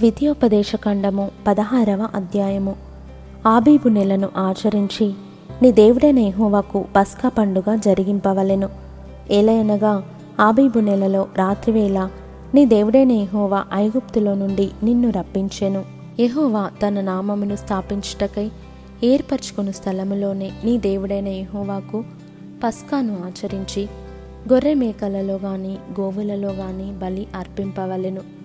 ద్వితీయోపదేశకాండము పదహారవ అధ్యాయము. ఆబీబు నెలను ఆచరించి నీ దేవుడైన ఎహోవాకు పస్కా పండుగ జరిగింపవలెను. ఏలయనగా ఆబీబు నెలలో రాత్రివేళ నీ దేవుడైన ఎహోవా ఐగుప్తులో నుండి నిన్ను రప్పించెను. ఎహోవా తన నామమును స్థాపించుటకై ఏర్పరచుకుని స్థలములోనే నీ దేవుడైన ఎహోవాకు పస్కాను ఆచరించి గొర్రె మేకలలో గాని గోవులలో గాని బలి అర్పింపవలెను.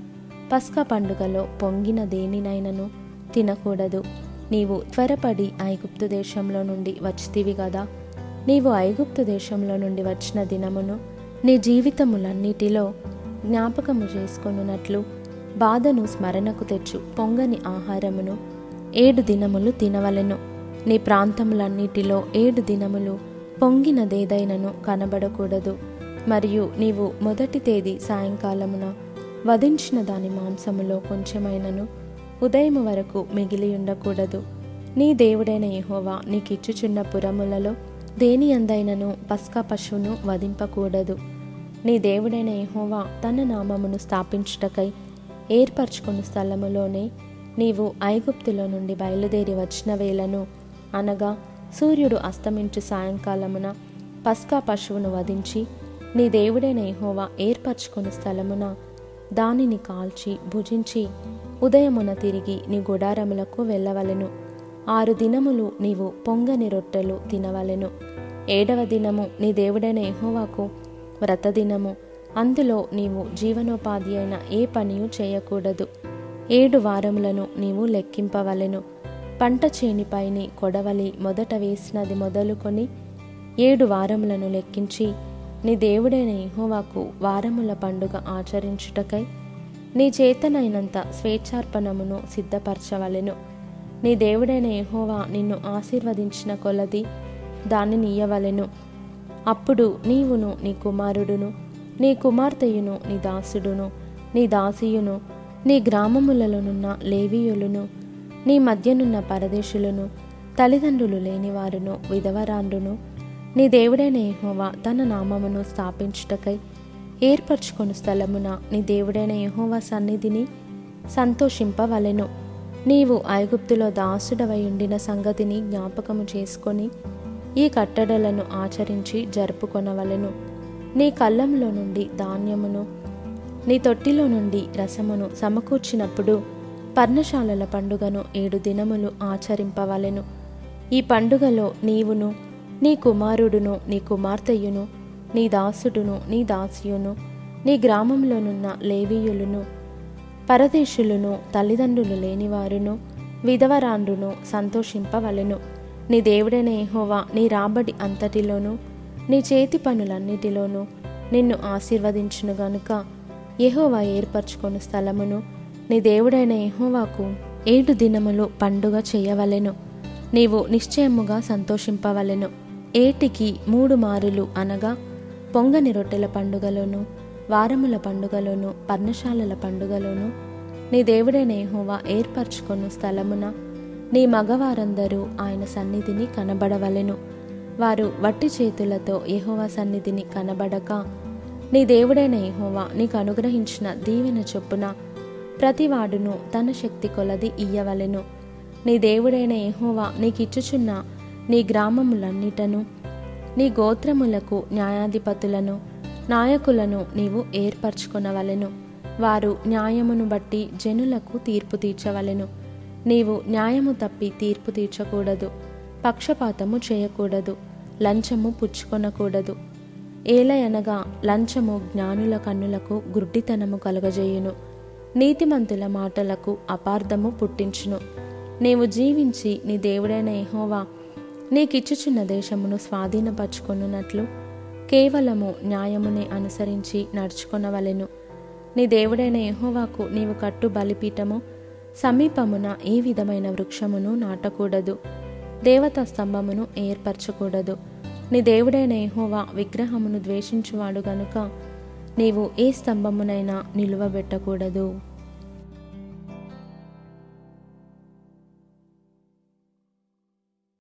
పస్క పండుగలో పొంగిన దేనినైనను తినకూడదు. నీవు త్వరపడి ఐగుప్తు దేశంలో నుండి వచ్చితివి కదా నీవు ఐగుప్తు దేశంలో నుండి వచ్చిన దినమును నీ జీవితములన్నిటిలో జ్ఞాపకము చేసుకొనున్నట్లు బాధను స్మరణకు తెచ్చు పొంగని ఆహారమును ఏడు దినములు తినవలెను. నీ ప్రాంతములన్నిటిలో ఏడు దినములు పొంగినదేదైనను కనబడకూడదు. మరియు నీవు మొదటి తేదీ సాయంకాలమున వధించిన దాని మాంసములో కొంచెమైనను ఉదయం వరకు మిగిలి ఉండకూడదు. నీ దేవుడైన యహోవా నీకిచ్చుచున్న పురములలో దేని అందైనను పస్కా పశువును వధింపకూడదు. నీ దేవుడైన యహోవా తన నామమును స్థాపించుటకై ఏర్పరచుకున్న స్థలములోనే నీవు ఐగుప్తులో నుండి బయలుదేరి వచ్చిన వేళను అనగా సూర్యుడు అస్తమించు సాయంకాలమున పస్కా పశువును వధించి నీ దేవుడైన యహోవా ఏర్పరచుకున్న స్థలమున దానిని కాల్చి భుజించి ఉదయమున తిరిగి నీ గుడారములకు వెళ్ళవలెను. ఆరు దినములు నీవు పొంగని రొట్టెలు తినవలెను. ఏడవ దినము నీ దేవుడైన ఎహోవాకు వ్రతదినము అందులో నీవు జీవనోపాధి అయిన ఏ పనియు చేయకూడదు. ఏడు వారములను నీవు లెక్కింపవలెను. పంట చేనిపైని కొడవలి మొదట వేసినది మొదలుకొని ఏడు వారములను లెక్కించి నీ దేవుడైన ఇహోవాకు వారముల పండుగ ఆచరించుటకై నీ చేతనైనంత స్వేచ్ఛార్పణమును సిద్ధపరచవలెను. నీ దేవుడైన ఎహోవా నిన్ను ఆశీర్వదించిన కొలది దానిని ఇయ్యవలెను అప్పుడు నీవును నీ కుమారుడును నీ కుమార్తెయును నీ దాసుడును నీ దాసియును నీ గ్రామములలోనున్న లేవీయులను నీ మధ్యనున్న పరదేశులను తల్లిదండ్రులు లేనివారును విధవరాండును నీ దేవుడైన యహోవా తన నామమును స్థాపించుటకై ఏర్పరచుకొని స్థలమున నీ దేవుడైన యహోవా సన్నిధిని సంతోషింపవలెను. నీవు ఐగుప్తులో దాసుడవై ఉండిన సంగతిని జ్ఞాపకము చేసుకొని ఈ కట్టడలను ఆచరించి జరుపుకొనవలెను. నీ కళ్ళంలో నుండి ధాన్యమును నీ తొట్టిలో నుండి రసమును సమకూర్చినప్పుడు పర్ణశాలల పండుగను ఏడు దినములు ఆచరింపవలెను. ఈ పండుగలో నీవును నీ కుమారుడును నీ కుమార్తెయును నీ దాసుడును నీ దాసియును నీ గ్రామంలోనున్న లేవీయులను పరదేశులను తల్లిదండ్రులు లేనివారును విధవరాండును సంతోషింపవలెను. నీ దేవుడైన ఏహోవా నీ రాబడి అంతటిలోనూ నీ చేతి పనులన్నిటిలోనూ నిన్ను ఆశీర్వదించును గనుక. ఎహోవా ఏర్పరచుకొని స్థలమును నీ దేవుడైన ఎహోవాకు ఏడు దినములు పండుగ చేయవలెను. నీవు నిశ్చయముగా సంతోషింపవలెను. ఏటికి మూడు మారులు అనగా పొంగని రొట్టెల పండుగలోను వారముల పండుగలోను పర్ణశాలల పండుగలోను నీ దేవుడైన యెహోవా ఏర్పరచుకొను స్థలమున నీ మగవారందరూ ఆయన సన్నిధిని కనబడవలెను. వారు వట్టి చేతులతో యహోవా సన్నిధిని కనబడక నీ దేవుడైన యహోవా నీకు అనుగ్రహించిన దీవెన చొప్పున ప్రతివాడును తన శక్తి కొలది ఇయ్యవలెను. నీ దేవుడైన యెహోవా నీకిచ్చుచున్న నీ గ్రామములన్నిటను నీ గోత్రములకు న్యాయాధిపతులను నాయకులను నీవు ఏర్పరచుకొనవలెను. వారు న్యాయమును బట్టి జనులకు తీర్పు తీర్చవలెను. నీవు న్యాయము తప్పి తీర్పు తీర్చకూడదు. పక్షపాతము చేయకూడదు. లంచము పుచ్చుకొనకూడదు. ఏలయనగా లంచము జ్ఞానుల కన్నులకు గుడ్డితనము కలుగజేయును. నీతిమంతుల మాటలకు అపార్థము పుట్టించును. నీవు జీవించి నీ దేవుడైన ఎహోవా నీకిచ్చుచున్న దేశమును స్వాధీనపరచుకొనున్నట్లు కేవలము న్యాయమునే అనుసరించి నడుచుకొనవలెను. నీ దేవుడైన యహోవాకు నీవు కట్టు బలిపీఠము సమీపమున ఏ విధమైన వృక్షమును నాటకూడదు. దేవతా స్తంభమును ఏర్పరచకూడదు. నీ దేవుడైన యహోవా విగ్రహమును ద్వేషించువాడు గనుక నీవు ఏ స్తంభమునైనా నిలువబెట్టకూడదు.